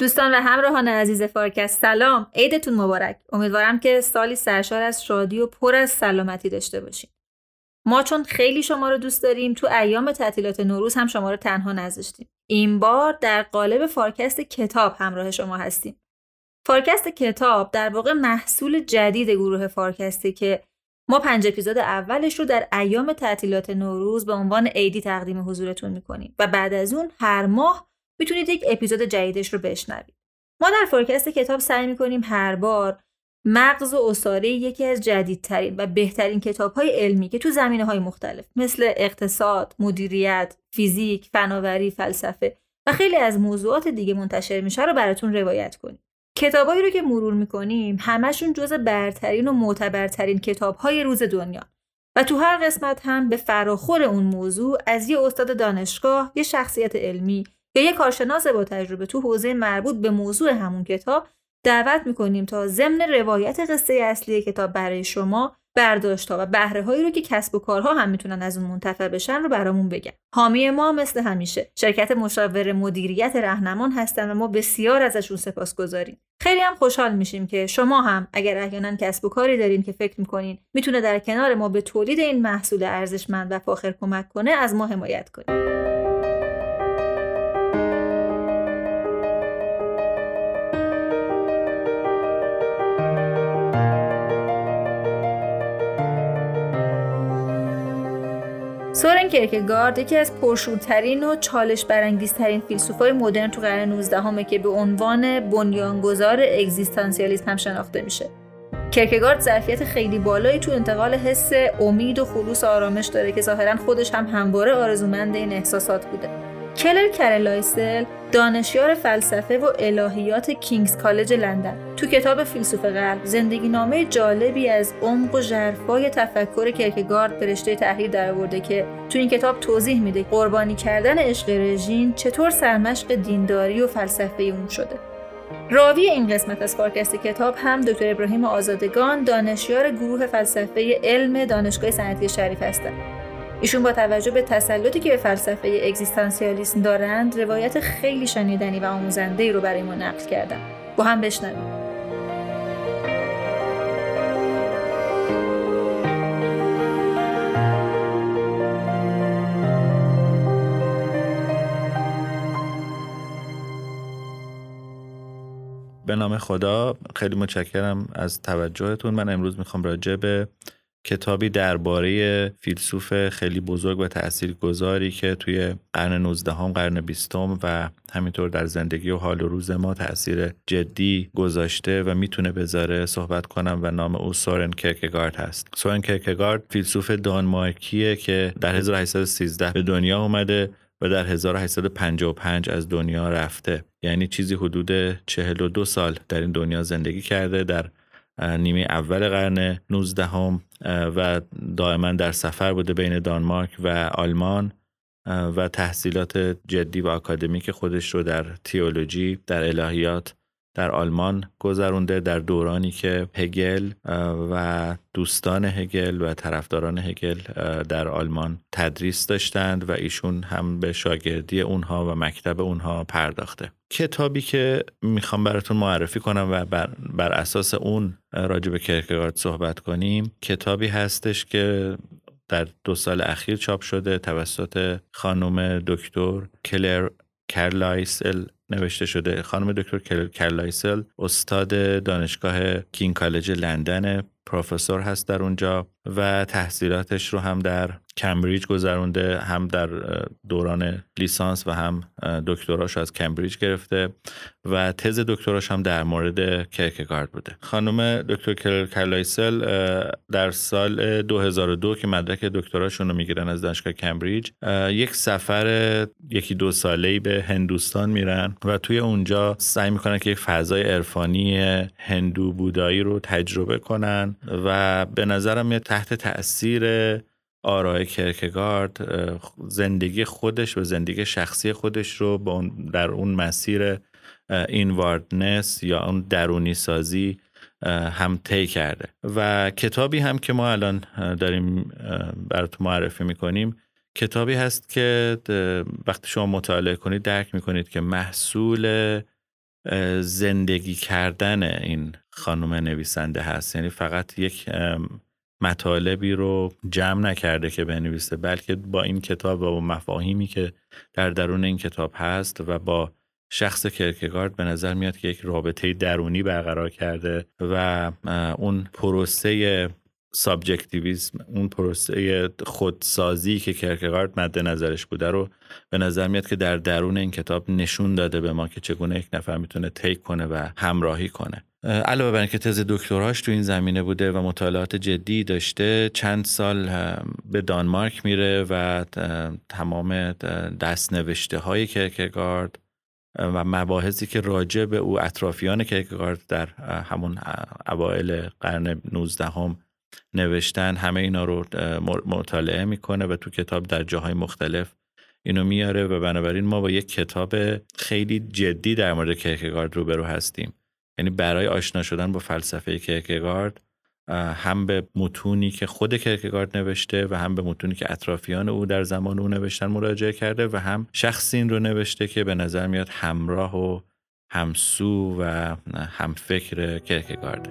دوستان و همراهان عزیز فارکست سلام. عیدتون مبارک. امیدوارم که سالی سرشار از شادی و پر از سلامتی داشته باشین. ما چون خیلی شما رو دوست داریم تو ایام تعطیلات نوروز هم شما رو تنها نذاشتیم. این بار در قالب فارکست کتاب همراه شما هستیم. فارکست کتاب در واقع محصول جدید گروه فارکستی که ما پنج اپیزود اولش رو در ایام تعطیلات نوروز به عنوان عیدی تقدیم حضورتون می‌کنیم. و بعد از اون هر ماه می‌تونید یک اپیزود جدیدش رو بشنوید ما در فورکست کتاب سعی می‌کنیم هر بار مغز و اصاره یکی از جدیدترین و بهترین کتاب های علمی که تو زمینه های مختلف مثل اقتصاد، مدیریت، فیزیک، فناوری، فلسفه و خیلی از موضوعات دیگه منتشر میشه رو براتون روایت کنیم. کتابایی رو که مرور می‌کنیم همشون جز برترین و معتبرترین کتاب های روز دنیا و تو هر قسمت هم به فراخور اون موضوع از یه استاد دانشگاه، یه شخصیت علمی یا یک کارشناس با تجربه تو حوزه مربوط به موضوع همون کتاب دعوت می‌کنیم تا ضمن روایت قصه اصلی کتاب برای شما برداشتها و بهره هایی رو که کسب و کارها هم می‌تونن از اون منتفع بشن رو برامون بگن. حامی ما مثل همیشه شرکت مشاور مدیریت رهنمان هستن و ما بسیار ازشون سپاس گذاریم خیلی هم خوشحال میشیم که شما هم اگر احیانا کسب و کاری دارین که فکر می‌کنین می‌تونه در کنار ما به تولید این محصول ارزشمند و فاخر کمک کنه از ما حمایت کنید سورن کرکگارد یکی از پرشورترین و چالش برانگیزترین فیلسوفای مدرن تو قرن 19 همه که به عنوان بنیانگذار اگزیستانسیالیسم هم شناخته میشه. کرکگارد ظرفیت خیلی بالایی تو انتقال حس امید و خلوص آرامش داره که ظاهرا خودش هم همواره آرزومند این احساسات بوده. کلر کرلایسل دانشیار فلسفه و الهیات کینگز کالج لندن. تو کتاب فیلسوف قلب زندگی نامه جالبی از عمق و ژرفای تفکر کرکگارد به رشته تحریر درآورده که تو این کتاب توضیح میده قربانی کردن عشق رژین چطور سرمشق دینداری و فلسفه اون شده. راوی این قسمت از فارکست کتاب هم دکتر ابراهیم آزادگان دانشیار گروه فلسفه علم دانشگاه صنعتی شریف هستند ایشون با توجه به تسلطی که به فلسفه اگزیستانسیالیسم دارند روایت خیلی شنیدنی و آموزنده ای رو برای ما نقل کردن. با هم بشنویم. به نام خدا خیلی متشکرم از توجهتون. من امروز می‌خوام راجع به کتابی درباره فیلسوف خیلی بزرگ و تاثیرگذاری که توی قرن 19 هم قرن 20 و همینطور در زندگی و حال و روز ما تاثیر جدی گذاشته و می‌تونه بذاره صحبت کنم و نام او سورن کرکگارد هست. سورن کرکگارد فیلسوف دانمارکیه که در 1813 به دنیا اومده و در 1855 از دنیا رفته. یعنی چیزی حدود 42 سال در این دنیا زندگی کرده در نیمه اول قرن 19 هم و دائما در سفر بوده بین دانمارک و آلمان و تحصیلات جدی و آکادمیک خودش رو در تئولوژی در الهیات در آلمان گذرونده در دورانی که هگل و دوستان هگل و طرفداران هگل در آلمان تدریس داشتند و ایشون هم به شاگردی اونها و مکتب اونها پرداخته. کتابی که می‌خوام براتون معرفی کنم و بر, بر اساس اون راجع به کرکگارد صحبت کنیم. کتابی هستش که در دو سال اخیر چاپ شده توسط خانم دکتر کلر کارلایل نوشته شده. خانم دکتر کارلایل استاد دانشگاه King College لندن پروفسور هست در اونجا و تحصیلاتش رو هم در کمبریج گذرونده هم در دوران لیسانس و هم دکتراش از کمبریج گرفته و تز دکتراش هم در مورد کرکگارد بوده. خانم دکتر کارلایل در سال 2002 که مدرک دکتراشون رو می‌گیرن از دانشگاه کمبریج یک سفر یکی دو ساله به هندوستان میرن و توی اونجا سعی می‌کنن که یک فضای عرفانی هندو بودایی رو تجربه کنن و به نظرم تحت تاثیر آرای کرکگارد زندگی خودش و زندگی شخصی خودش رو در اون مسیر اینواردنس یا اون درونی سازی هم طی کرده. و کتابی هم که ما الان داریم براتون معرفی می‌کنیم کتابی هست که وقتی شما مطالعه کنید درک می‌کنید که محصول زندگی کردن این خانم نویسنده هست. یعنی فقط یک مطالبی رو جمع نکرده که بنویسه بلکه با این کتاب و با مفاهیمی که در درون این کتاب هست و با شخص کرکگارد به نظر میاد که یک رابطه درونی برقرار کرده و اون پروسه subjectivism اون پروسه خودسازی که کرکگارد مد نظرش بوده رو به نظر میاد که در درون این کتاب نشون داده به ما که چگونه یک نفر می‌تونه طی کنه و همراهی کنه. علاوه بر اینکه تز دکتراش تو این زمینه بوده و مطالعات جدی داشته چند سال به دانمارک میره و تمام دست نوشته های کرکگارد و مباحثی که راجع به او اطرافیان کرکگارد در همون اوایل قرن 19 هم نوشتن همه اینا رو مطالعه می‌کنه و تو کتاب در جاهای مختلف اینو میاره و بنابراین ما با یک کتاب خیلی جدی در مورد کرکگارد روبرو هستیم. یعنی برای آشنا شدن با فلسفه کرکگارد هم به متونی که خود کرکگارد نوشته و هم به متونی که اطرافیان او در زمان او نوشتن مراجعه کرده و هم شخصی این رو نوشته که به نظر میاد همراه و همسو و همفکر کرکگارده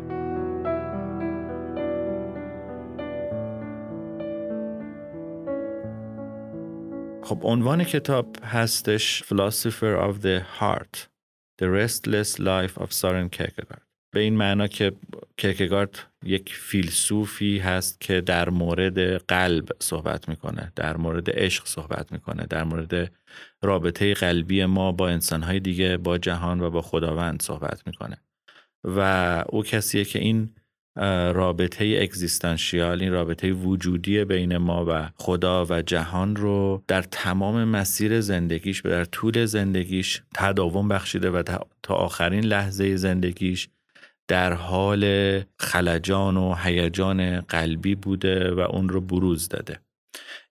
خب عنوان کتاب هستش Philosopher of the Heart The Restless Life of Soren Kierkegaard. به این معنا که کرکگارد یک فیلسوفی هست که در مورد قلب صحبت می‌کنه در مورد عشق صحبت می‌کنه در مورد رابطه قلبی ما با انسانهای دیگه با جهان و با خداوند صحبت می‌کنه. و او کسیه که این رابطه اگزیستانشیال این رابطه وجودی بین ما و خدا و جهان رو در تمام مسیر زندگیش و در طول زندگیش تداوم بخشیده و تا آخرین لحظه زندگیش در حال خلجان و هیجان قلبی بوده و اون رو بروز داده.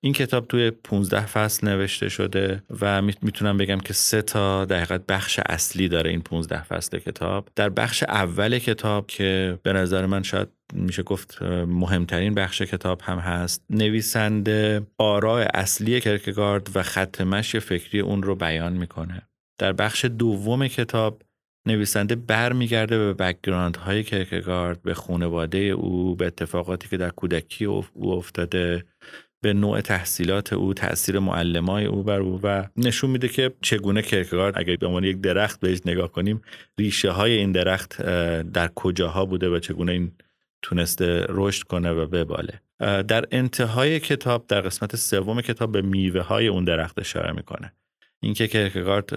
این کتاب توی 15 فصل نوشته شده و می‌تونم بگم که سه تا در حقیقت بخش اصلی داره این 15 فصل کتاب. در بخش اول کتاب که به نظر من شاید میشه گفت مهمترین بخش کتاب هم هست نویسنده آراء اصلی کرکگارد و خط مشی فکری اون رو بیان می‌کنه. در بخش دوم کتاب نویسنده برمیگرده به background های کرکگارد به خانواده او به اتفاقاتی که در کودکی او افتاده به نوع تحصیلات او تاثیر معلمای او بر او و نشون میده که چگونه کرکگارد اگر به عنوان یک درخت بهش نگاه کنیم ریشه های این درخت در کجاها بوده و چگونه این تونسته رشد کنه و بباله. در انتهای کتاب در قسمت سوم کتاب به میوه های اون درخت اشاره می‌کنه. اینکه کرکگارد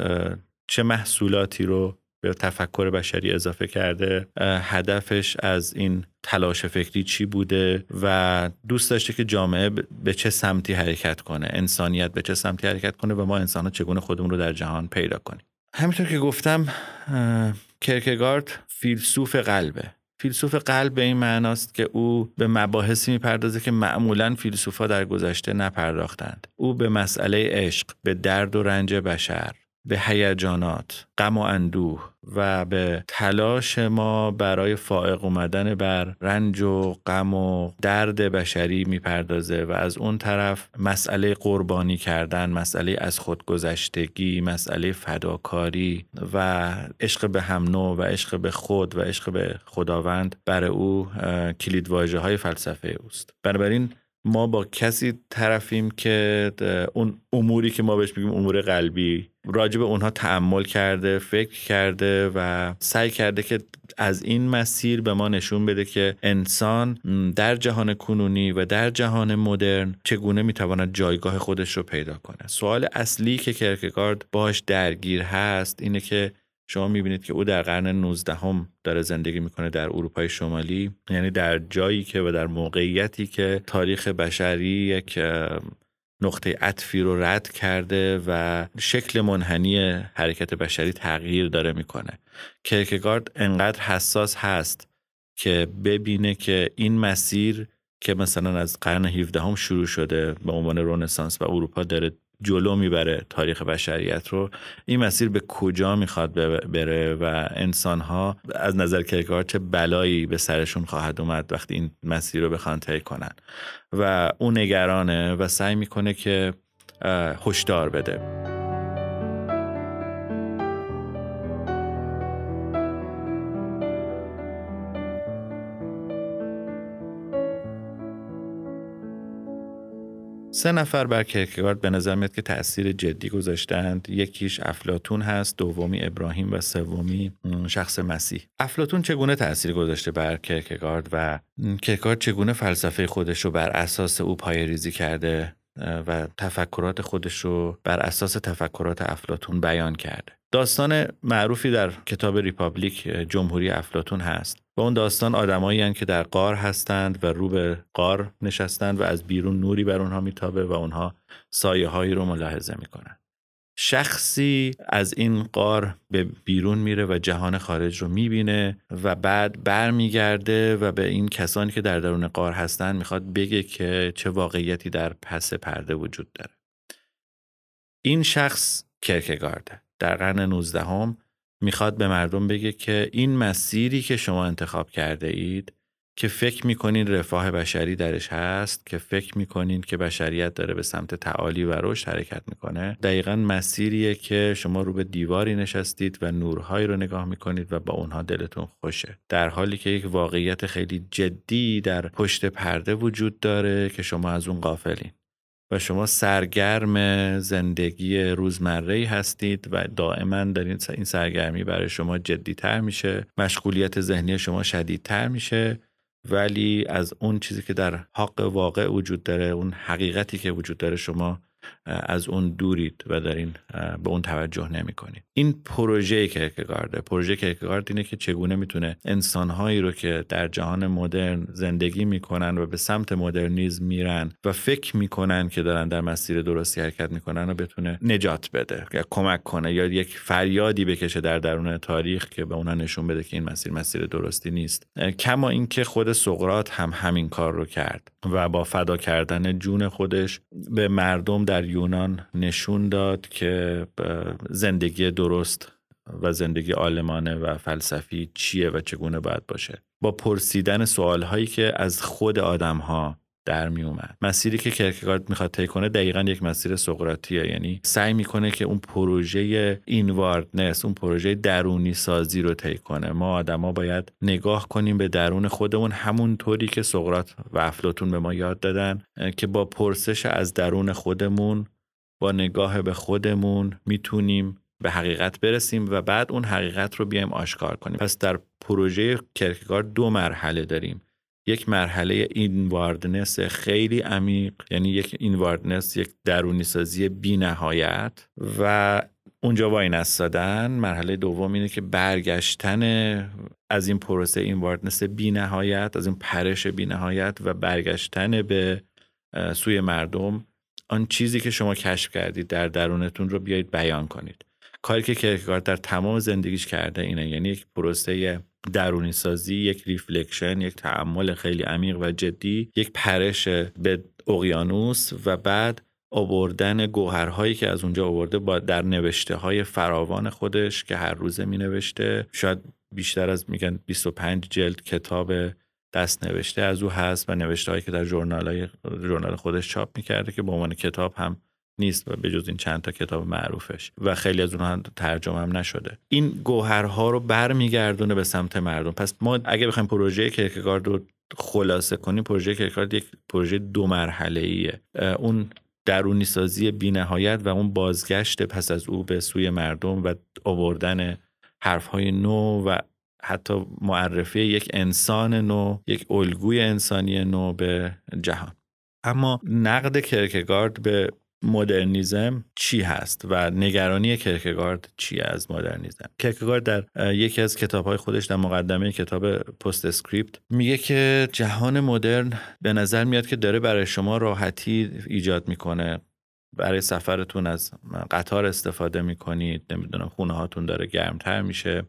چه محصولاتی رو به تفکر بشری اضافه کرده هدفش از این تلاش فکری چی بوده و دوست داشته که جامعه به چه سمتی حرکت کنه انسانیت به چه سمتی حرکت کنه و ما انسان ها چگونه خودمون رو در جهان پیدا کنیم. همینطور که گفتم کرکگارد فیلسوف قلبه. فیلسوف قلب به این معناست که او به مباحثی می‌پردازه که معمولا فیلسوفا در گذشته نپرداختند. او به مسئله عشق به درد و رنج بشر به هیجانات، غم و اندوه و به تلاش ما برای فائق اومدن بر رنج و غم و درد بشری می‌پردازه و از اون طرف مسئله قربانی کردن، مسئله از خودگذشتگی، مسئله فداکاری و عشق به هم نوع و عشق به خود و عشق به خداوند برای او کلیدواژه های فلسفه اوست. بنابراین ما با کسی طرفیم که اون اموری که ما بهش میگیم امور قلبی راجع به اونها تعمل کرده فکر کرده و سعی کرده که از این مسیر به ما نشون بده که انسان در جهان کنونی و در جهان مدرن چگونه می‌تواند جایگاه خودش رو پیدا کنه. سوال اصلی که کرکگارد باش درگیر هست اینه که شما می‌بینید که او در قرن 19 هم داره زندگی می‌کنه در اروپای شمالی یعنی در جایی که و در موقعیتی که تاریخ بشری یک نقطه عطفی رو رد کرده و شکل منحنی حرکت بشری تغییر داره می‌کنه. کرکگارد انقدر حساس هست که ببینه که این مسیر که مثلا از قرن 17 هم شروع شده به عنوان رونسانس و اروپا داره جلو می‌بره تاریخ بشریت رو. این مسیر به کجا می‌خواد بره و انسان ها از نظر کرکگارد چه بلایی به سرشون خواهد اومد وقتی این مسیر رو بخوان طی کنن. و اون نگرانه و سعی می‌کنه که هشدار بده. سه نفر بر کرکگارد به نظر میاد که تاثیر جدی گذاشتند. یکیش افلاتون هست دومی ابراهیم و سومی شخص مسیح. افلاتون چگونه تاثیر گذاشته بر کرکگارد و کرکگارد چگونه فلسفه خودش رو بر اساس او ریزی کرده و تفکرات خودش رو بر اساس تفکرات افلاتون بیان کرده؟ داستان معروفی در کتاب Republic جمهوری افلاتون هست. و اون داستان آدمایی که در غار هستند و رو به غار نشستند و از بیرون نوری بر اونها میتابه و اونها سایه هایی رو ملاحظه می‌کنن. شخصی از این قار به بیرون میره و جهان خارج رو می‌بینه و بعد برمیگرده و به این کسانی که در درون قار هستن می‌خواد بگه که چه واقعیتی در پس پرده وجود داره. این شخص کرکگارده در قرن 19 هم می‌خواد به مردم بگه که این مسیری که شما انتخاب کرده اید که فکر می‌کنین رفاه بشری درش هست که فکر می‌کنین که بشریت داره به سمت تعالی و رشد حرکت می‌کنه دقیقا مسیریه که شما رو به دیواری نشستید و نورهایی رو نگاه می‌کنید و با اونها دلتون خوشه. در حالی که یک واقعیت خیلی جدی در پشت پرده وجود داره که شما از اون قافلین و شما سرگرم زندگی روزمره هستید و دائما در این سرگرمی برای شما جدیتر میشه. مشغولیت ذهنی شما شدیدتر میشه. ولی از اون چیزی که در حق واقع وجود داره اون حقیقتی که وجود داره شما از اون دورید و دارین به اون توجه نمی کنید این پروژه کرکگارده پروژه کرکگارد اینه که چگونه می‌تونه انسانهایی رو که در جهان مدرن زندگی می‌کنن و به سمت مدرنیزم میرن و فکر می‌کنن که دارن در مسیر درستی حرکت می‌کنن و بتونه نجات بده یا کمک کنه یا یک فریادی بکشه در درون تاریخ که به اونا نشون بده که این مسیر مسیر درستی نیست. کما اینکه خود سقرات هم همین کار رو کرد و با فدا کردن جون خودش به مردم در یونان نشون داد که زندگی درست و زندگی آلمانه و فلسفی چیه و چگونه باید باشه. با پرسیدن سوال هایی که از خود آدم ها در می اومد. مسیری که کرکگارد می‌خواد طی کنه دقیقا یک مسیر سقراطیه. یعنی سعی می‌کنه که اون پروژه اینواردنس اون پروژه درونی سازی رو طی کنه. ما آدما باید نگاه کنیم به درون خودمون همون طوری که سقراط و افلاطون به ما یاد دادن که با پرسش از درون خودمون با نگاه به خودمون می‌تونیم به حقیقت برسیم و بعد اون حقیقت رو بیایم آشکار کنیم. پس در پروژه کرکگارد دو مرحله داریم. یک مرحله اینواردنس خیلی عمیق یعنی یک اینواردنس یک درونی سازی بی نهایت و اونجا وای نستادن. مرحله دوم اینه که برگشتن از این پروسه اینواردنس بی نهایت از این پرش بی نهایت و برگشتن به سوی مردم. آن چیزی که شما کشف کردید در درونتون رو بیایید بیان کنید. کاری که کرکگارد در تمام زندگیش کرده اینه. یعنی یک پروسه درونی سازی یک reflection یک تأمل خیلی عمیق و جدی یک پرش به اقیانوس و بعد آوردن گوهرهایی که از اونجا آورده با در نوشته های فراوان خودش که هر روزه می نوشته شاید بیشتر از میگن 25 جلد کتاب دست نوشته از او هست و نوشته هایی که در جورنال, جورنال خودش چاپ می‌کرده که به عنوان کتاب هم نیست به جز این چند تا کتاب معروفش. و خیلی از اونها ترجمه هم نشده. این گوهرها رو برمیگردونه به سمت مردم. پس ما اگه بخوایم پروژه کرکگارد رو خلاصه کنیم پروژه کرکگارد یک پروژه دو مرحله ایه اون درونی سازی بینهایت و اون بازگشت پس از او به سوی مردم و آوردن حرفهای نو و حتی معرفی یک انسان نو یک الگوی انسانی نو به جهان. اما نقد کرکگارد به مدرنیزم چی هست و نگرانی کرکگارد چی از مدرنیزم؟ کرکگارد در یکی از کتابهای خودش در مقدمه کتاب Postscript میگه که جهان مدرن به نظر میاد که داره برای شما راحتی ایجاد می‌کنه. برای سفرتون از قطار استفاده می‌کنید. نمی‌دونم خونه هاتون داره گرمتر میشه.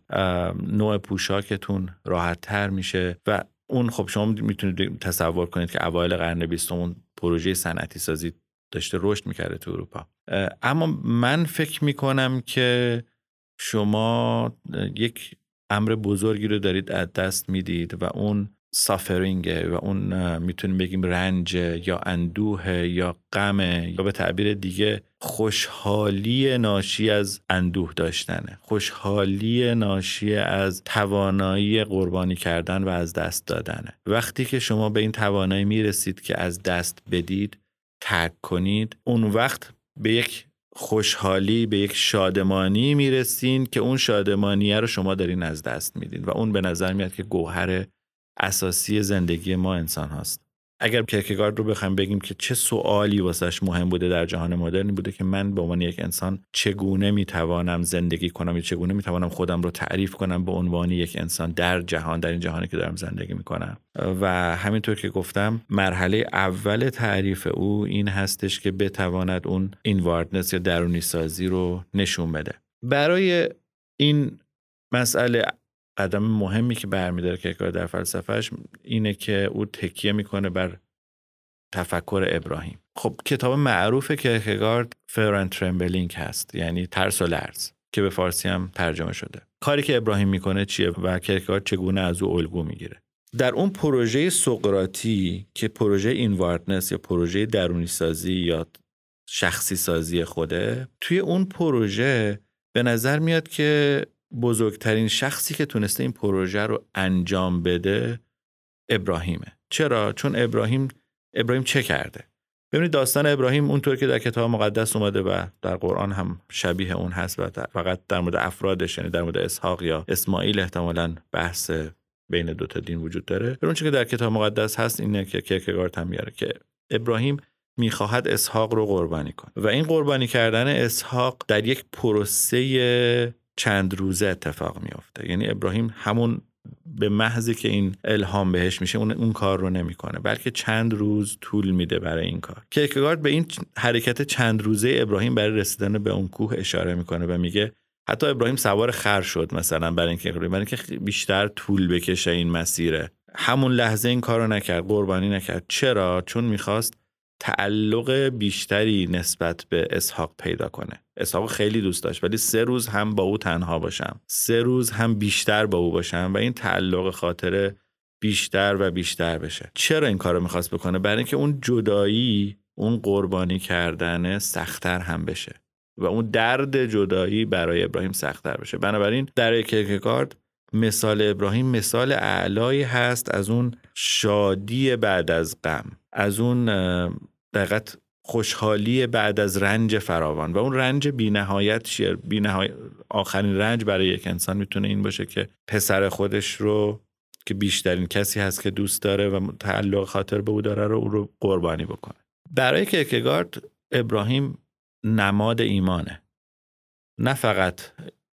نوع پوشاکتون راحتتر میشه و اون خب شما می‌تونید تصور کنید که اوایل قرن بیستم پروژه صنعتی سازی داشته رشد می‌کرده تو اروپا. اما من فکر می‌کنم که شما یک امر بزرگی رو دارید از دست می‌دید و اون سافرینگه و اون می‌تونیم بگیم رنج یا اندوه یا غم یا به تعبیر دیگه خوشحالی ناشی از اندوه داشتنه. خوشحالی ناشی از توانایی قربانی کردن و از دست دادنه. وقتی که شما به این توانایی می‌رسید که از دست بدید ترک کنید. اون وقت به یک خوشحالی به یک شادمانی می‌رسین که اون شادمانیه رو شما دارین از دست میدین و اون به نظر میاد که گوهر اساسی زندگی ما انسان هاست. اگر کرکگارد رو بخوایم بگیم که چه سوالی واسش مهم بوده در جهان مدرن بوده که من به عنوان یک انسان چگونه می‌توانم زندگی کنم یا چگونه می‌توانم خودم رو تعریف کنم به عنوان یک انسان در جهان در این جهانی که دارم زندگی می‌کنم؟ و همینطور که گفتم مرحله اول تعریف او این هستش که بتواند اون اینواردنس یا درونی سازی رو نشون بده. برای این مسئله قدم مهمی که برمیداره کرکگارد در فلسفه‌ش اینه که او تکیه می‌کنه بر تفکر ابراهیم. خب کتاب معروف کرکگارد Fear and Trembling هست یعنی ترس و لرز که به فارسی هم ترجمه شده. کاری که ابراهیم می‌کنه چیه و کرکگارد چگونه از او الگو می‌گیره؟ در اون پروژه سقراطی که پروژه inwardness یا پروژه درونی سازی یا شخصی سازی خوده توی اون پروژه به نظر میاد که بزرگترین شخصی که تونسته این پروژه رو انجام بده ابراهیمه. چرا؟ چون ابراهیم ابراهیم چه کرده؟ ببینید داستان ابراهیم اونطور که در کتاب مقدس اومده و در قرآن هم شبیه اون هست و فقط در مورد افرادش یعنی در مورد اسحاق یا اسماعیل احتمالا بحث بین دو تا دین وجود داره. اون که در کتاب مقدس هست اینه که کرکگارد هم میاره که ابراهیم می‌خواهد اسحاق رو قربانی کنه و این قربانی کردن اسحاق در یک پروسه چند روزه اتفاق میافته. یعنی ابراهیم همون به محضی که این الهام بهش میشه اون اون کار رو نمی‌کنه. بلکه چند روز طول میده برای این کار. کیرکگارد به این حرکت چند روزه ابراهیم برای رسیدن به اون کوه اشاره می‌کنه و میگه حتی ابراهیم سوار خر شد مثلا برای اینکه برای اینکه بیشتر طول بکشه این مسیره. همون لحظه این کارو نکرد قربانی نکرد. چرا؟ چون می‌خواست تعلق بیشتری نسبت به اسحاق پیدا کنه. اسحاق خیلی دوست داشت ولی سه روز هم با او تنها باشم. سه روز هم بیشتر با او باشم و این تعلق خاطره بیشتر و بیشتر بشه. چرا این کارو می‌خواست بکنه؟ برای اینکه اون جدایی اون قربانی کردن سختتر هم بشه و اون درد جدایی برای ابراهیم سختتر بشه. بنابراین در کرکگارد مثال ابراهیم مثال اعلایی هست از اون شادی بعد از غم از اون دقیقت خوشحالی بعد از رنج فراوان و اون رنج بینهایت چیه آخرین رنج برای یک انسان می‌تونه این باشه که پسر خودش رو که بیشترین کسی هست که دوست داره و تعلق خاطر به او داره رو او رو قربانی بکنه. برای کرکگارد ابراهیم نماد ایمانه. نه فقط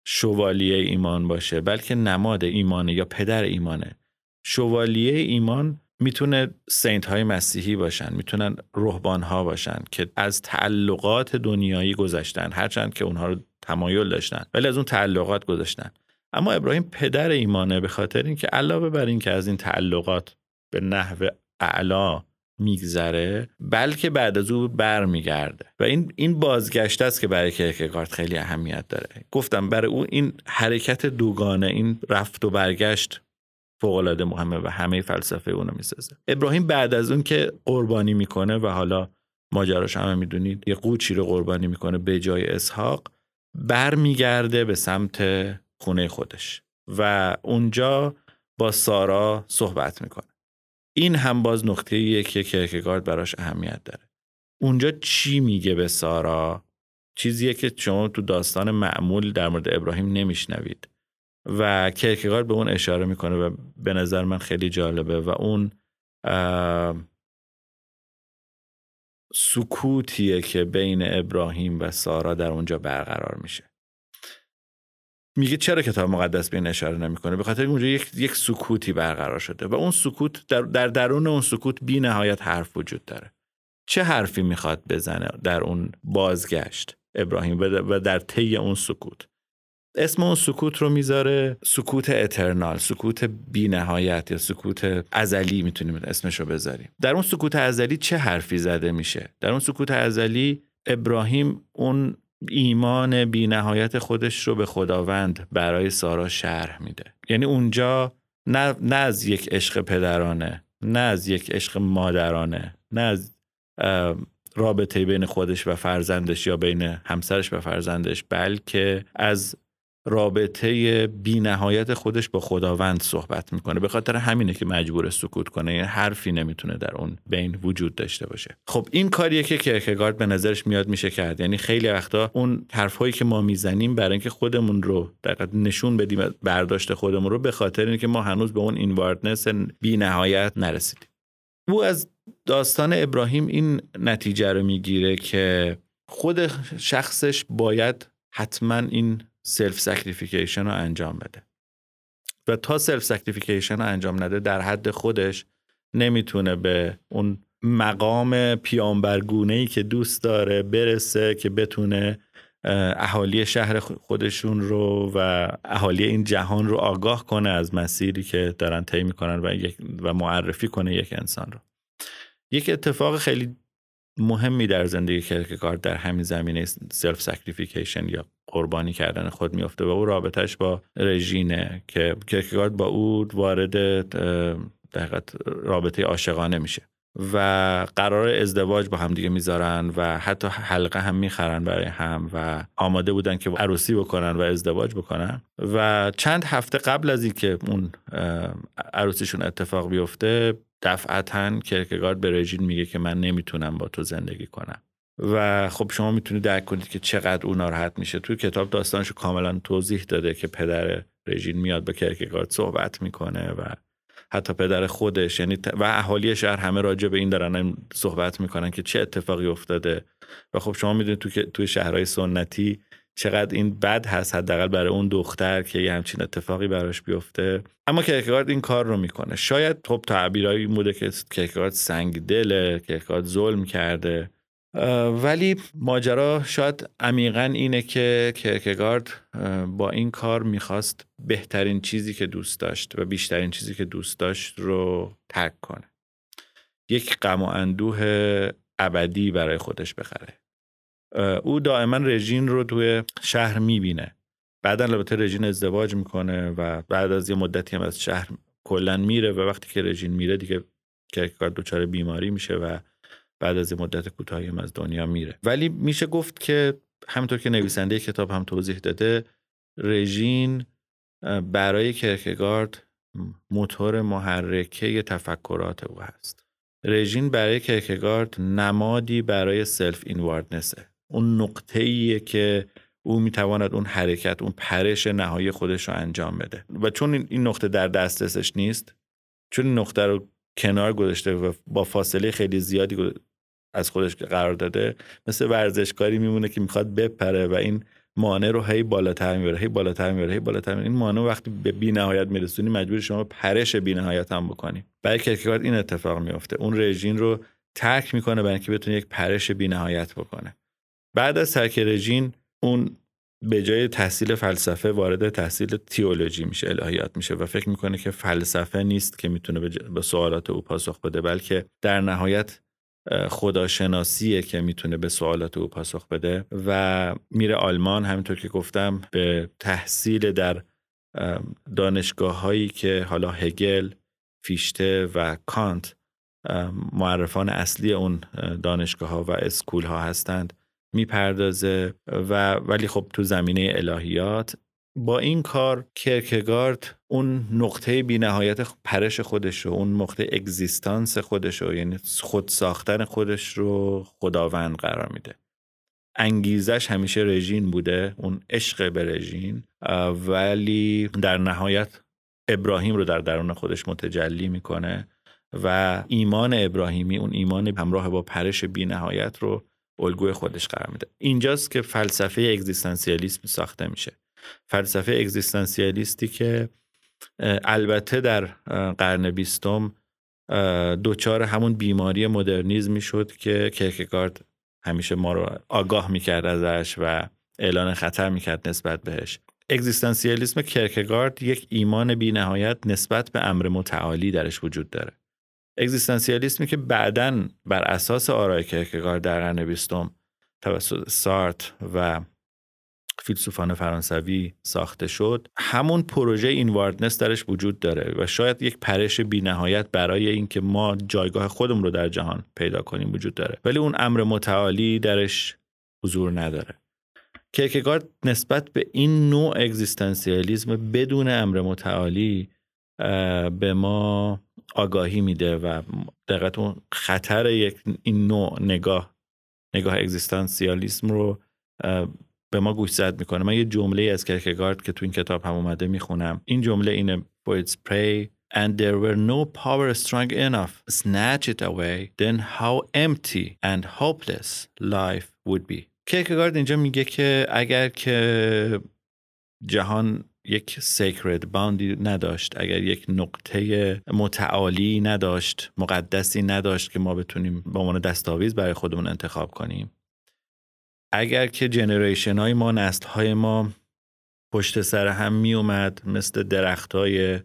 شوالیه ایمان باشه بلکه نماد ایمانه یا پدر ایمانه. شوالیه ایمان می‌تونه سینت های مسیحی باشن می‌تونن روحبان ها باشن که از تعلقات دنیایی گذشتن هرچند که اونها رو تمایل داشتن ولی از اون تعلقات گذاشتن اما ابراهیم پدر ایمانه به خاطر اینکه علاوه بر اینکه از این تعلقات به نحو اعلا میگذره بلکه بعد از او برمیگرده. و این این بازگشت است که برای کرکگارد خیلی اهمیت داره. گفتم برای او این حرکت دوگانه این رفت و برگشت فوق مهمه و همه فلسفه اونو می‌سازه. ابراهیم بعد از اون که قربانی می‌کنه و حالا ماجراش همه می‌دونید یه قوچی رو قربانی می‌کنه به جای اسحاق برمیگرده به سمت خونه خودش. و اونجا با سارا صحبت می‌کنه. این هم باز نقطه یکی که کرکگارد براش اهمیت داره. اونجا چی میگه به سارا؟ چیزیه که شما تو داستان معمول در مورد ابراهیم نمیشنوید و کرکگارد به اون اشاره می‌کنه و به نظر من خیلی جالبه و اون سکوتیه که بین ابراهیم و سارا در اونجا برقرار میشه. میگه چرا کتاب مقدس به این اشاره نمی‌کنه؟ به خاطر اونجا یک یک سکوتی برقرار شده و اون سکوت در, در درون اون سکوت بی نهایت حرف وجود داره. چه حرفی می‌خواد بزنه در اون بازگشت ابراهیم و در طی اون سکوت؟ اسم اون سکوت رو می‌ذاره سکوت اترنال سکوت بی نهایت یا سکوت ازلی می‌تونیم اسمش رو بذاریم. در اون سکوت ازلی چه حرفی زده میشه؟ در اون سکوت ازلی ابراهیم اون ایمان بی نهایت خودش رو به خداوند برای سارا شرح میده. یعنی اونجا نه, نه از یک عشق پدرانه نه از یک عشق مادرانه نه از رابطه بین خودش و فرزندش یا بین همسرش و فرزندش بلکه از رابطه بی نهایت خودش با خداوند صحبت می‌کنه. به خاطر همینه که مجبور سکوت کنه. یعنی حرفی نمی‌تونه در اون بین وجود داشته باشه. خب این کاریه که کرکگارد به نظرش میاد میشه کرد. یعنی خیلی وقتا اون حرفهایی که ما می‌زنیم برای اینکه خودمون رو در نشون بدیم برداشت خودمون رو به خاطر اینکه ما هنوز به اون اینواردنس بی نهایت نرسیدیم. او از داستان ابراهیم این نتیجه رو می‌گیره که خود شخصش باید حتما این self sacrification رو انجام بده. و تا self sacrification رو انجام نده در حد خودش نمی‌تونه به اون مقام پیامبرگونه ای که دوست داره برسه که بتونه اهالی شهر خودشون رو و اهالی این جهان رو آگاه کنه از مسیری که دارن طی می‌کنن و, و معرفی کنه یک انسان رو. یک اتفاق خیلی مهمی در زندگی کرکگارد در همین زمینه self sacrification یا قربانی کردن خود میفته و او رابطش با رژینه که کرکگارد با او وارد در رابطه عاشقانه میشه و قرار ازدواج با هم دیگه می‌ذارن و حتی حلقه هم می‌خرن برای هم و آماده بودن که عروسی بکنن و ازدواج بکنن و چند هفته قبل از اینکه اون عروسیشون اتفاق بیفته دفعتا کرکگارد به رژین میگه که من نمی‌تونم با تو زندگی کنم. و خب شما می‌تونید درک کنید که چقدر اون ناراحت میشه. توی کتاب داستانشو کاملا توضیح داده که پدر رژین میاد با کرکگارد صحبت می‌کنه و حتی پدر خودش یعنی و اهالی شهر همه راجع به این دارن صحبت می‌کنن که چه اتفاقی افتاده. و خب شما می‌دونید تو توی شهرهای سنتی چقدر این بد هست حداقل برای اون دختر که یه همچین اتفاقی براش بیفته. اما کرکگارد این کار رو می‌کنه. شاید خب تعبیرایی بوده که کرکگارد سنگ دله کرکگارد ظلم کرده. ولی ماجرا شاید عمیقا اینه که کرکگارد با این کار می‌خواست بهترین چیزی که دوست داشت و بیشترین چیزی که دوست داشت رو ترک کنه. یک غم و اندوه ابدی برای خودش بخره. او دائما رژین رو توی شهر می‌بینه. بعدا البته رژین ازدواج می‌کنه و بعد از یه مدتی هم از شهر کلا میره و وقتی که رژین میره دیگه کرکگارد دچار بیماری میشه و بعد از مدت کوتاهی از دنیا میره. ولی میشه گفت که همونطور که نویسنده کتاب هم توضیح داده رژین برای کرکگارد موتور محرکه تفکرات او هست. رژین برای کرکگارد نمادی برای سلف اینواردنسه اون نقطه ایه که او می‌تواند اون حرکت اون پرش نهایی خودش رو انجام بده. و چون این نقطه در دسترسش نیست چون این نقطه رو کنار گذاشته و با فاصله خیلی زیادی از خودش قرار داده مثل ورزشکاری میمونه که می‌خواد بپره و این مانع رو هی بالاتر می‌بره هی بالاتر می‌بره هی بالاتر می‌بره. این مانع وقتی به بی نهایت میرسونی مجبور شما پرش بی نهایت هم بکنی. برای کرکگارد این اتفاق میفته اون رژین رو ترک می‌کنه برای اینکه بتونه یک پرش بی نهایت بکنه. بعد از ترک رژین اون به جای تحصیل فلسفه وارد تحصیل تیولوژی میشه الهیات میشه و فکر می‌کنه که فلسفه نیست که می‌تونه به سوالات او پاسخ بده بلکه در نهایت خداشناسیه که می‌تونه به سوالات او پاسخ بده و میره آلمان. همینطور که گفتم به تحصیل در دانشگاه هایی که حالا هگل، فیشته و کانت معرفان اصلی اون دانشگاه ها و اسکول ها هستند می‌پردازه و ولی خب تو زمینه الهیات با این کار کرکگارد اون نقطه بی نهایت پرش خودش رو اون نقطه اگزیستانس خودش رو یعنی خود ساختن خودش رو خداوند قرار میده. انگیزش همیشه رژین بوده اون عشق به رژین ولی در نهایت ابراهیم رو در درون خودش متجلی می‌کنه و ایمان ابراهیمی اون ایمان همراه با پرش بی نهایت رو الگوی خودش قرار میده. اینجاست که فلسفه اگزیستانسیالیسم ساخته میشه. فلسفه اگزیستانسیالیستی که البته در قرن بیستم دوچار همون بیماری مدرنیزمی شد که کرکگارد همیشه ما رو آگاه می‌کرد ازش و اعلان خطر می‌کرد نسبت بهش. اگزیستانسیالیسم کرکگارد یک ایمان بی نهایت نسبت به امر متعالی درش وجود داره. اگزیستانسیالیسمی که بعدا بر اساس آرای کرکگارد در قرن بیستم توسط سارت و فیلسوفان فرانسوی ساخته شد. همون پروژه اینواردنس درش وجود داره و شاید یک پرش بینهایت برای اینکه ما جایگاه خودمون رو در جهان پیدا کنیم وجود داره. ولی اون امر متعالی درش حضور نداره. کرکگارد نسبت به این نوع اگزیستانسیالیزم بدون امر متعالی به ما آگاهی میده و دقیقت اون خطر یک این نوع نگاه نگاه اگزیستانسیالیسم رو به ما گوش می‌کنه. من یه جمله از کرکگارد که تو این کتاب هم اومده می‌خونم. این جمله اینه Poets pray and there were no power strong enough. Snatch it away then how empty and hopeless life would be. کرکگارد اینجا میگه که اگر که جهان یک سیکرد باندی نداشت اگر یک نقطه متعالی نداشت مقدسی نداشت که ما بتونیم به عنوان دستاویز برای خودمون انتخاب کنیم. اگر که جنریشن های ما نسل های ما پشت سر هم می اومد مثل درخت های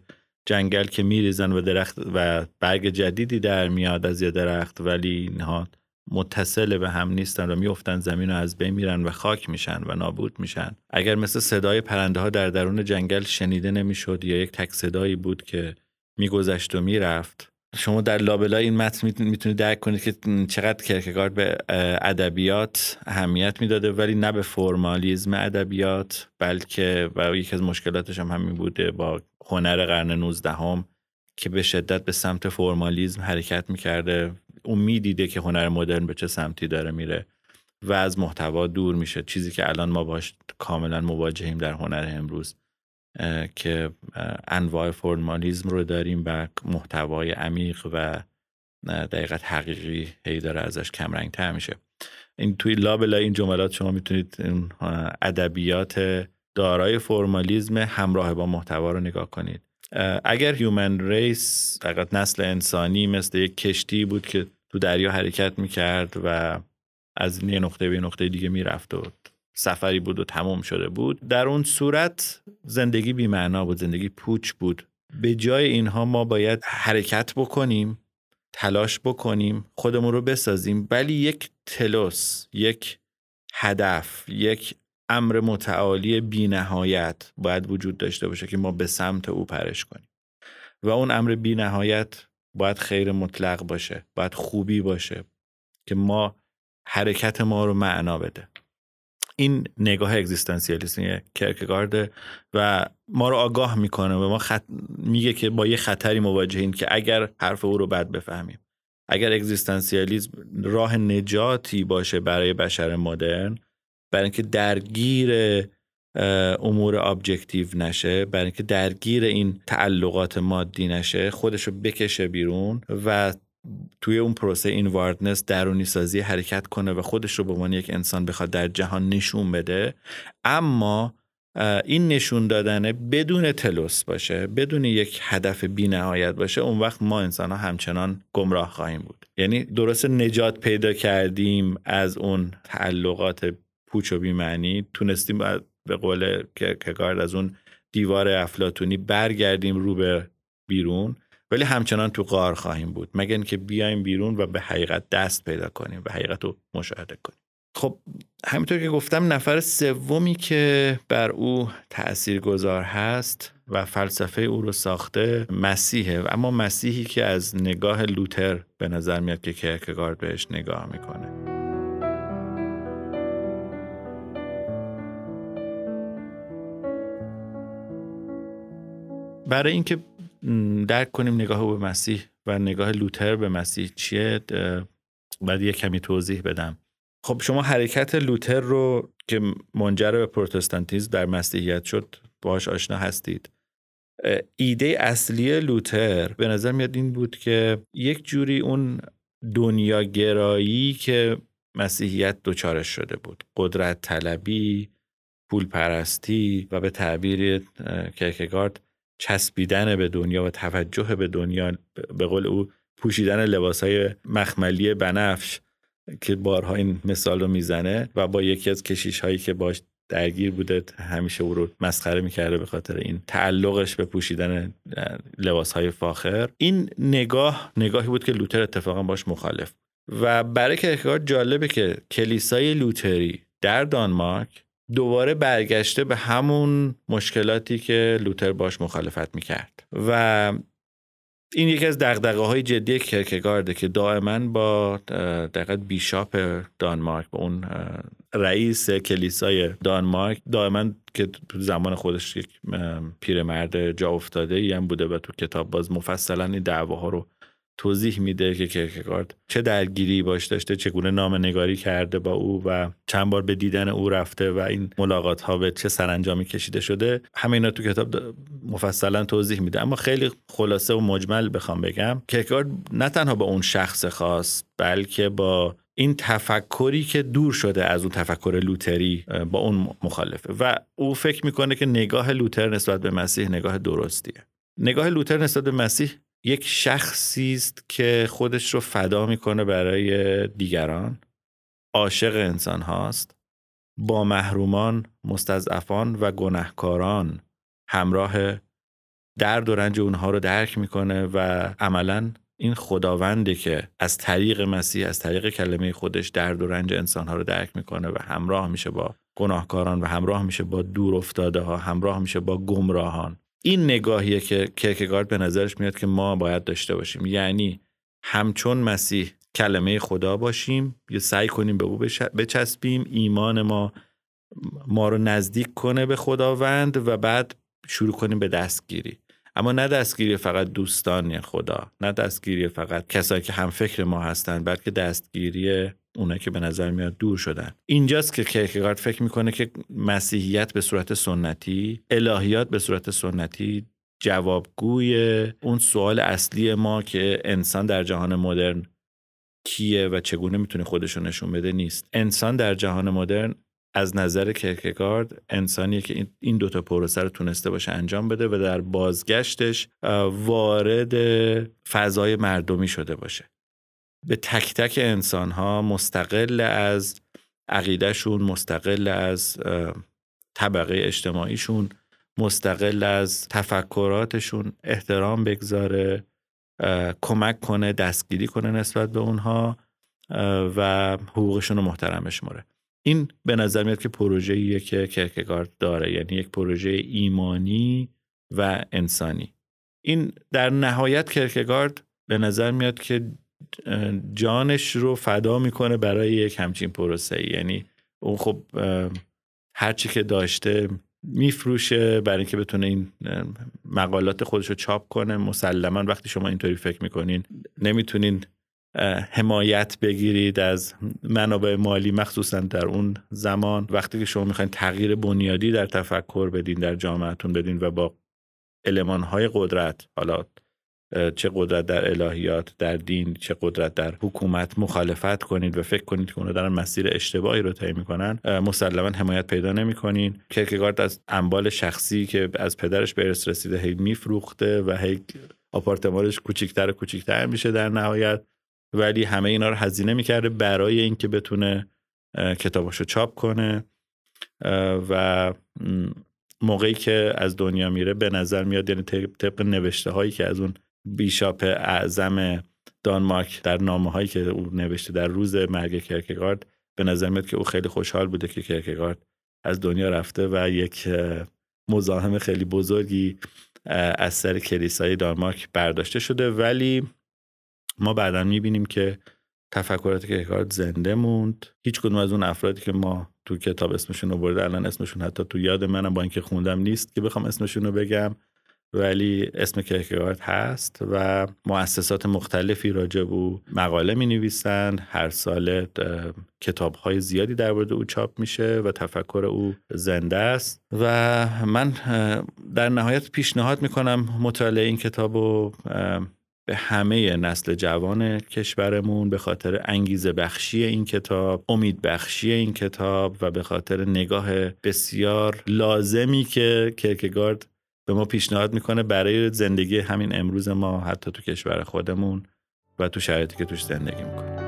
جنگل که میریزن و درخت و برگ جدیدی در میاد از یه درخت ولی اینها متصل به هم نیستن و میفتن زمین رو از بین میرن و خاک میشن و نابود میشن. اگر مثل صدای پرنده ها در درون جنگل شنیده نمی‌شد یا یک تک صدایی بود که میگذشت و می‌رفت شما در لابلای این متن می‌تونید درک کنید که چقدر کرکگارد به ادبیات اهمیت می‌داده ولی نه به فرمالیزم ادبیات بلکه و یکی از مشکلاتش هم همین بوده با هنر قرن 19 هم که به شدت به سمت فرمالیزم حرکت می‌کرده. اون می‌دیده که هنر مدرن به چه سمتی داره میره و از محتوا دور میشه. چیزی که الان ما باش کاملا مواجهیم در هنر امروز. که انواع فرمالیزم رو داریم و محتوای عمیق و در حقیقت حقیقی هی داره ازش کمرنگ تر میشه. این توی لابلای این جملات شما می‌تونید ادبیات دارای فرمالیزم همراه با محتوا رو نگاه کنید. اگر human race فقط نسل انسانی مثل یک کشتی بود که تو دریا حرکت می‌کرد و از یه نقطه به نقطه دیگه می‌رفت و سفری بود و تمام شده بود. در اون صورت زندگی بیمعنا بود زندگی پوچ بود. به جای اینها ما باید حرکت بکنیم تلاش بکنیم خودمون رو بسازیم. ولی یک تلوس یک هدف یک امر متعالی بینهایت باید وجود داشته باشه که ما به سمت او پرش کنیم. و اون امر بینهایت باید خیر مطلق باشه باید خوبی باشه که ما حرکت ما رو معنا بده. این نگاه اگزیستانسیالیسم کرکگارد و ما رو آگاه می‌کنه و ما خط... میگه که با یه خطری مواجهیم که اگر حرف او رو بد بفهمیم. اگر اگزیستانسیالیسم راه نجاتی باشه برای بشر مدرن برای اینکه درگیر امور ابجکتیو نشه برای اینکه درگیر این تعلقات مادی نشه خودش رو بکشه بیرون و توی اون پروسه این واردنس درونی سازی حرکت کنه و خودش رو به عنوان یک انسان بخواد در جهان نشون بده. اما این نشون دادنه بدون تلوس باشه بدون یک هدف بی نهایت باشه اون وقت ما انسان ها همچنان گمراه خواهیم بود. یعنی درست نجات پیدا کردیم از اون تعلقات پوچ و بیمعنی تونستیم به قول کگارد از اون دیوار افلاتونی برگردیم رو به بیرون. ولی همچنان تو غار خواهیم بود. مگر اینکه بیایم بیرون و به حقیقت دست پیدا کنیم و حقیقت رو مشاهده کنیم. خب همینطور که گفتم نفر سومی که بر او تأثیر گذار هست و فلسفه او رو ساخته مسیحه. اما مسیحی که از نگاه لوتر به نظر میاد که کرکگارد بهش نگاه می‌کنه. برای اینکه درک کنیم نگاه به مسیح و نگاه لوتر به مسیح چیه. باید یه کمی توضیح بدم. خب شما حرکت لوتر رو که منجر به پروتستانتیزم در مسیحیت شد باهاش آشنا هستید. ایده اصلی لوتر به نظر میاد این بود که یک جوری اون دنیاگرایی که مسیحیت دچارش شده بود. قدرت طلبی پول پرستی و به تعبیر کرکگارد چسبیدن به دنیا و توجه به دنیا به قول او پوشیدن لباس های مخملی بنفش که بارها این مثال رو می‌زنه و با یکی از کشیش هایی که باش درگیر بوده همیشه او رو مسخره می‌کرده به خاطر این تعلقش به پوشیدن لباس های فاخر. این نگاه نگاهی بود که لوتر اتفاقا باش مخالف و برای کرکگارد جالبه که کلیسای لوتری در دانمارک دوباره برگشته به همون مشکلاتی که لوتر باش مخالفت می‌کرد. و این یکی از دقدقه های جدی کرکگارده که دائما با دقیقت بیشاپ دانمارک با اون رئیس کلیسای دانمارک دائما که زمان خودش یک پیرمرد جا افتاده ای هم بوده و تو کتاب باز مفصلا این دعواها رو توضیح میده که کرکگارد چه درگیری باش داشته چگونه نام نگاری کرده با او و چند بار به دیدن او رفته و این ملاقات ها به چه سرانجامی کشیده شده. همه اینا تو کتاب مفصلا توضیح میده. اما خیلی خلاصه و مجمل بخوام بگم کرکگارد نه تنها با اون شخص خاص بلکه با این تفکری که دور شده از اون تفکر لوتری با اون مخالفه. و او فکر می‌کنه که نگاه لوتر نسبت به مسیح نگاه درستیه. نگاه لوتر نسبت به مسیح یک شخصی است که خودش رو فدا می‌کنه برای دیگران. عاشق انسان هاست. با محرومان مستضعفان و گناهکاران همراه درد و رنج اونها رو درک می‌کنه و عملا این خداونده که از طریق مسیح از طریق کلمه خودش درد و رنج انسانها رو درک می‌کنه و همراه میشه با گناهکاران و همراه میشه با دور افتاده ها همراه میشه با گمراهان. این نگاهیه که کرکگارد به نظرش میاد که ما باید داشته باشیم. یعنی همچون مسیح کلمه خدا باشیم یا سعی کنیم به او بچسبیم ایمان ما ما رو نزدیک کنه به خداوند و بعد شروع کنیم به دستگیری. اما نه دستگیری فقط دوستان خدا نه دستگیری فقط کسایی که هم فکر ما هستند بلکه دستگیری اونایی که به نظر میاد دور شدن. اینجاست که کرکگارد فکر می‌کنه که مسیحیت به صورت سنتی الهیات به صورت سنتی جوابگوی اون سوال اصلی ما که انسان در جهان مدرن کیه و چگونه می‌تونه خودشو نشون بده نیست. انسان در جهان مدرن از نظر کرکگارد انسانیه که این دوتا پروسه رو تونسته باشه انجام بده و در بازگشتش وارد فضای مردمی شده باشه. به تک تک انسان ها مستقل از عقیدهشون مستقل از طبقه اجتماعیشون مستقل از تفکراتشون احترام بگذاره کمک کنه دستگیری کنه نسبت به اونها و حقوقشون رو محترم بشماره این به نظر میاد که پروژه‌ایه که کرکگارد داره یعنی یک پروژه ایمانی و انسانی. این در نهایت کرکگارد به نظر میاد که جانش رو فدا می‌کنه برای یک همچین پروسه یعنی اون خب هرچی که داشته میفروشه برای اینکه بتونه این مقالات خودش رو چاپ کنه. مسلما وقتی شما اینطوری فکر می‌کنین نمی‌تونین حمایت بگیرید از منابع مالی مخصوصا در اون زمان. وقتی که شما می‌خواین تغییر بنیادی در تفکر بدین در جامعتون بدین و با های قدرت حالا چه قدرت در الهیات در دین چه قدرت در حکومت مخالفت کنید و فکر کنید که اونا دارن مسیر اشتباهی رو طی می‌کنن. مسلما حمایت پیدا نمی‌کنین. کرکگارد از انبال شخصی که از پدرش به ارث رسیده هی میفروخته و هی آپارتمانش کوچیکتر و کوچیکتر میشه در نهایت. ولی همه اینا رو هزینه می‌کرده برای اینکه بتونه کتاباشو چاپ کنه. و موقعی که از دنیا میره به نظر میاد یعنی طبق نوشته هایی که از اون بیشاپ اعظم دانمارک در نامه هایی که او نوشته در روز مرگ کرکگارد به نظر میاد که او خیلی خوشحال بوده که کرکگارد از دنیا رفته و یک مزاحم خیلی بزرگی از سر کلیسای دانمارک برداشته شده. ولی ما بعدا می‌بینیم که تفکرات کرکگارد زنده موند. هیچ کدوم از اون افرادی که ما تو کتاب اسمشون رو برده الان اسمشون حتی تو یاد منم با اینکه خوندم نیست که بخوام اسمشون رو بگم. ولی اسم کرکگارد هست و مؤسسات مختلفی راجع او مقاله می نویسن هر سال کتاب های زیادی در مورد او چاپ میشه و تفکر او زنده است. و من در نهایت پیشنهاد می‌کنم مطالعه این کتاب رو به همه نسل جوان کشورمون به خاطر انگیزه بخشی این کتاب امید بخشی این کتاب و به خاطر نگاه بسیار لازمی که کرکگارد به ما پیشنهاد می‌کنه برای زندگی همین امروز ما حتی تو کشور خودمون و تو شرایطی که توش زندگی می‌کنیم.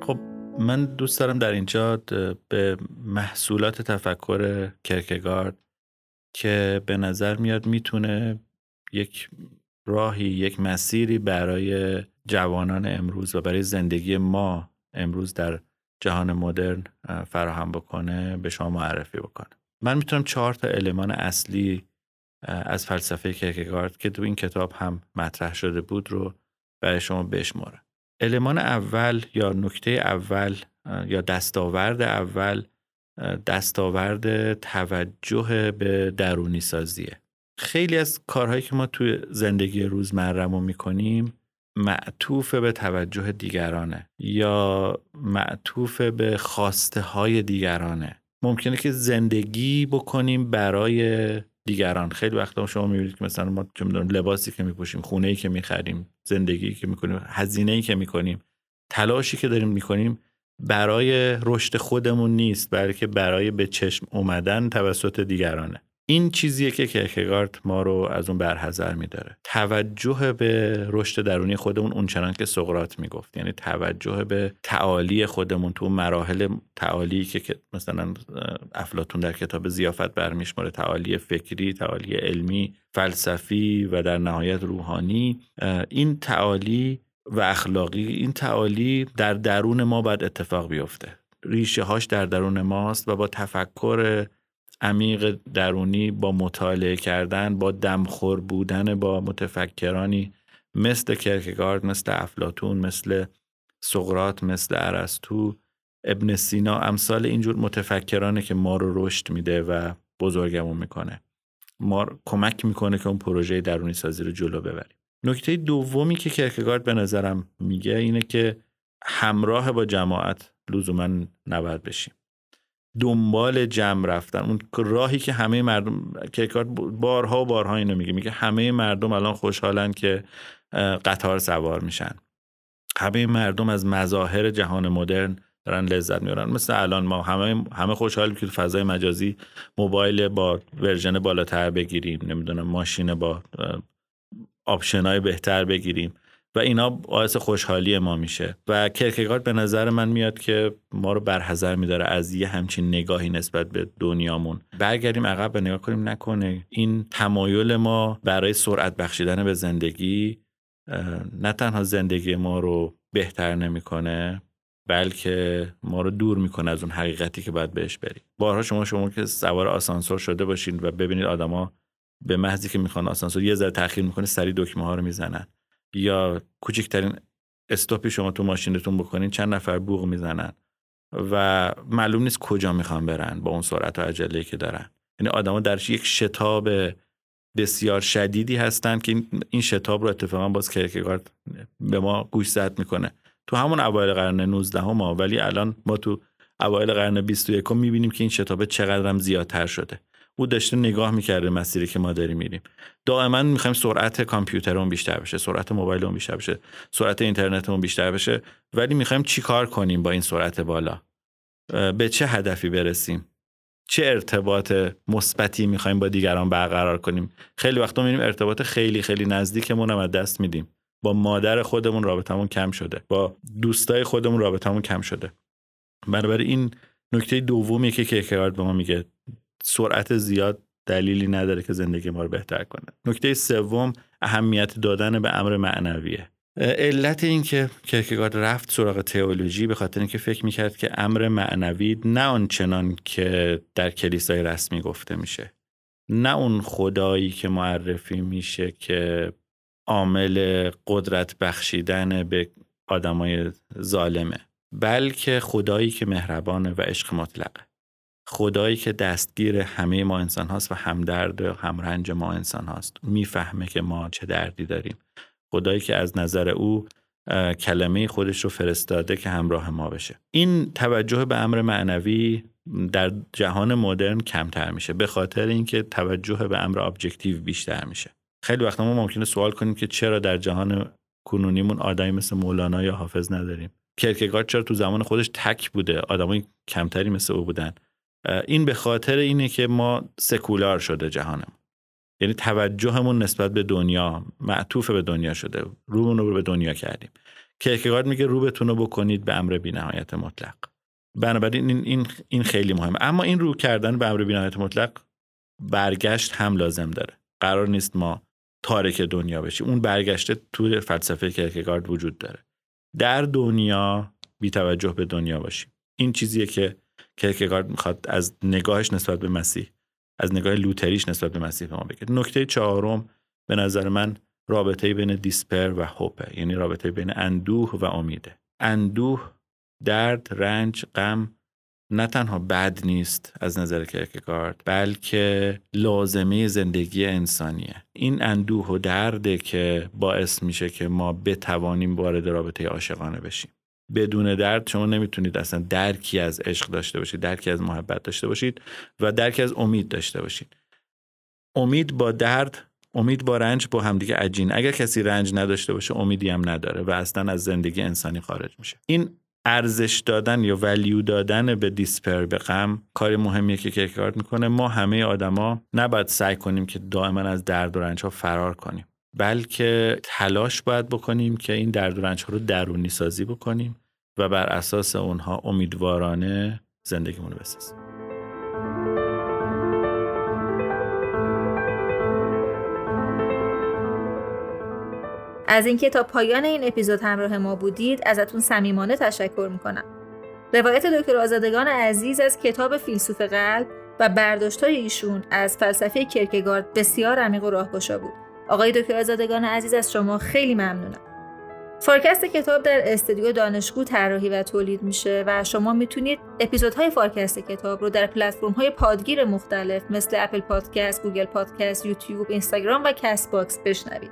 خب من دوست دارم در اینجا به محصولات تفکر کرکگارد که به نظر میاد می‌تونه یک راهی یک مسیری برای جوانان امروز و برای زندگی ما امروز در جهان مدرن فراهم بکنه به شما معرفی بکنه. من می‌تونم چهار تا المان اصلی از فلسفه کرکگارد که تو این کتاب هم مطرح شده بود رو برای شما بشمارم. المان اول یا نکته اول یا دستاورد اول دستاورد توجه به درونی سازیه. خیلی از کارهایی که ما توی زندگی روزمرهمون می‌کنیم معطوف به توجه دیگرانه یا معطوف به خواسته های دیگرانه. ممکنه که زندگی بکنیم برای دیگران. خیلی وقتا شما می‌بینید که مثلا ما چه لباسی که میپوشیم خونه ای که می‌خریم زندگی که می‌کنیم هزینه ای که می‌کنیم تلاشی که داریم می‌کنیم برای رشد خودمون نیست بلکه برای به چشم اومدن توسط دیگرانه. این چیزیه که کرکگارد ما رو از اون برحضر میداره. توجه به رشد درونی خودمون اونچنان که سقرات می‌گفت. یعنی توجه به تعالی خودمون تو مراحل تعالی که مثلا افلاتون در کتاب زیافت برمیشماره تعالی فکری تعالی علمی فلسفی و در نهایت روحانی. این تعالی و اخلاقی این تعالی در درون ما باید اتفاق بیفته. ریشه هاش در درون ماست و با تفکر عمیق درونی با مطالعه کردن با دمخور بودن با متفکرانی مثل کرکگارد مثل افلاتون مثل سقرات مثل ارسطو. ابن سینا امثال اینجور متفکرانه که ما رو رشد میده و بزرگمون می‌کنه. ما کمک می‌کنه که اون پروژه درونی سازی رو جلو ببریم. نکته دومی که کرکگارد به نظرم میگه اینه که همراه با جماعت لزوما نباید بشیم. دنبال جمع رفتن. اون راهی که همه مردم کرکارد بارها و بارها اینو میگه. میگه همه مردم الان خوشحالن که قطار سوار میشن. همه مردم از مظاهر جهان مدرن دارن لذت می‌برن. مثل الان ما همه همه خوشحالیم که فضای مجازی موبایل با ورژن بالاتر بگیریم. نمی‌دونم ماشین با آپشنای بهتر بگیریم. و اینا باعث خوشحالی ما میشه. و کرکگارد به نظر من میاد که ما رو برحضر میداره از یه همچین نگاهی نسبت به دنیامون. برگردیم عقب و نگاه کنیم نکنه. این تمایل ما برای سرعت بخشیدن به زندگی نه تنها زندگی ما رو بهتر نمی‌کنه بلکه ما رو دور می‌کنه از اون حقیقتی که باید بهش بریم. بارها شما شما که سوار آسانسور شده باشین و ببینید آدما به محضی که می‌خوان آسانسور یه ذره تاخیر می‌کنه سری دکمه ها رو می‌زنن. یا کوچکترین استاپی شما تو ماشینتون بکنین چند نفر بوغ می‌زنن و معلوم نیست کجا می‌خوان برن با اون سرعت و عجله که دارن. یعنی آدما در یک شتاب بسیار شدیدی هستن که این شتاب رو اتفاقا باز کرکگارد به ما گوش زد می‌کنه. تو همون اوایل قرن 19 ما ولی الان ما تو اوایل قرن 21 می‌بینیم که این شتاب چقدر هم زیادتر شده. او داشته نگاه می‌کرده مسیری که ما داریم میریم. دائما می‌خوایم سرعت کامپیوترمون بیشتر بشه سرعت موبایلمون بیشتر بشه سرعت اینترنتمون بیشتر بشه ولی می‌خوایم چیکار کنیم با این سرعت بالا؟ به چه هدفی برسیم؟ چه ارتباط مثبتی می‌خوایم با دیگران برقرار کنیم؟ خیلی وقتا می‌بینیم ارتباط خیلی خیلی نزدیکمون هم از دست میدیم. با مادر خودمون رابطمون کم شده. با دوستای خودمون رابطمون کم شده. بنابراین این نکته دومی که کرکگارد به ما میگه. سرعت زیاد دلیلی نداره که زندگی ما رو بهتر کنه. نکته سوم اهمیت دادن به امر معنویه. علت این که کرکگارد رفت سراغ تئولوژی به خاطر اینکه فکر می‌کرد که امر معنوی نه آنچنان که در کلیسای رسمی گفته میشه. نه اون خدایی که معرفی میشه که عامل قدرت بخشیدن به آدمای ظالمه بلکه خدایی که مهربانه و عشق مطلقه. خدایی که دستگیر همه ما انسان هاست و همدرد و همرنج ما انسان هاست. می‌فهمه که ما چه دردی داریم. خدایی که از نظر او کلمه خودش رو فرستاده که همراه ما بشه. این توجه به امر معنوی در جهان مدرن کمتر میشه به خاطر اینکه توجه به امر objective بیشتر میشه. خیلی وقتا ما ممکنه سوال کنیم که چرا در جهان کنونیمون آدمی مثل مولانا یا حافظ نداریم؟ کرکگارد چرا تو زمان خودش تک بوده؟ آدمای کمتری مثل او بودن. این به خاطر اینه که ما سکولار شده جهانمون. یعنی توجهمون نسبت به دنیا معطوف به دنیا شده. رومون رو به دنیا کردیم. کرکگارد میگه رو رو بکنید به امر بینهایت مطلق. بنابراین این, این, این خیلی مهمه. اما این رو کردن به امر بینهایت مطلق برگشت هم لازم داره. قرار نیست ما تارک دنیا بشیم. اون برگشته تو فلسفه کرکگارد وجود داره. در دنیا بی توجه به دنیا باشیم. این چیزیه که کرکگارد می‌خواد از نگاهش نسبت به مسیح از نگاه لوتریش نسبت به مسیح به ما بگه. نکته چهارم به نظر من رابطه بین دیسپر و هوپه یعنی رابطه بین اندوه و امیده اندوه درد رنج غم نه تنها بد نیست از نظر کرکگارد بلکه لازمه زندگی انسانیه. این اندوه و درده که باعث میشه که ما بتوانیم وارد رابطه عاشقانه بشیم. بدون درد شما نمی‌تونید اصلا درکی از عشق داشته باشید درکی از محبت داشته باشید و درکی از امید داشته باشید. امید با درد امید با رنج با همدیگه عجین. اگر کسی رنج نداشته باشه امیدی هم نداره و اصلا از زندگی انسانی خارج میشه. این ارزش دادن یا ولیو دادن به دیسپر به غم کار مهمیه که کرکارد می‌کنه. ما همه آدما نباید سعی کنیم که دائما از درد و رنج ها فرار کنیم بلکه تلاش باید بکنیم که این درد و رنج ها رو درونی سازی بکنیم. و بر اساس اونها امیدوارانه زندگیمون رو بسازیم. از اینکه تا پایان این اپیزود همراه ما بودید ازتون صمیمانه تشکر می‌کنم. روایت دکتر آزادگان عزیز از کتاب فیلسوف قلب و برداشتهای ایشون از فلسفه کرکگارد بسیار عمیق و راهگشا بود. آقای دکتر آزادگان عزیز از شما خیلی ممنونم. فارکست کتاب در استودیو دانشگو طراحی و تولید میشه و شما می‌تونید اپیزودهای فارکست کتاب رو در پلتفرم های پادگیر مختلف مثل Apple Podcast، Google Podcast، یوتیوب، اینستاگرام و Castbox بشنوید.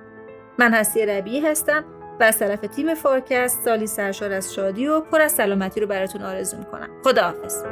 من هستی ربیعی هستم و از طرف تیم فارکست سالی سرشار از شادی و پر از سلامتی رو براتون آرزو می‌کنم. خداحافظ.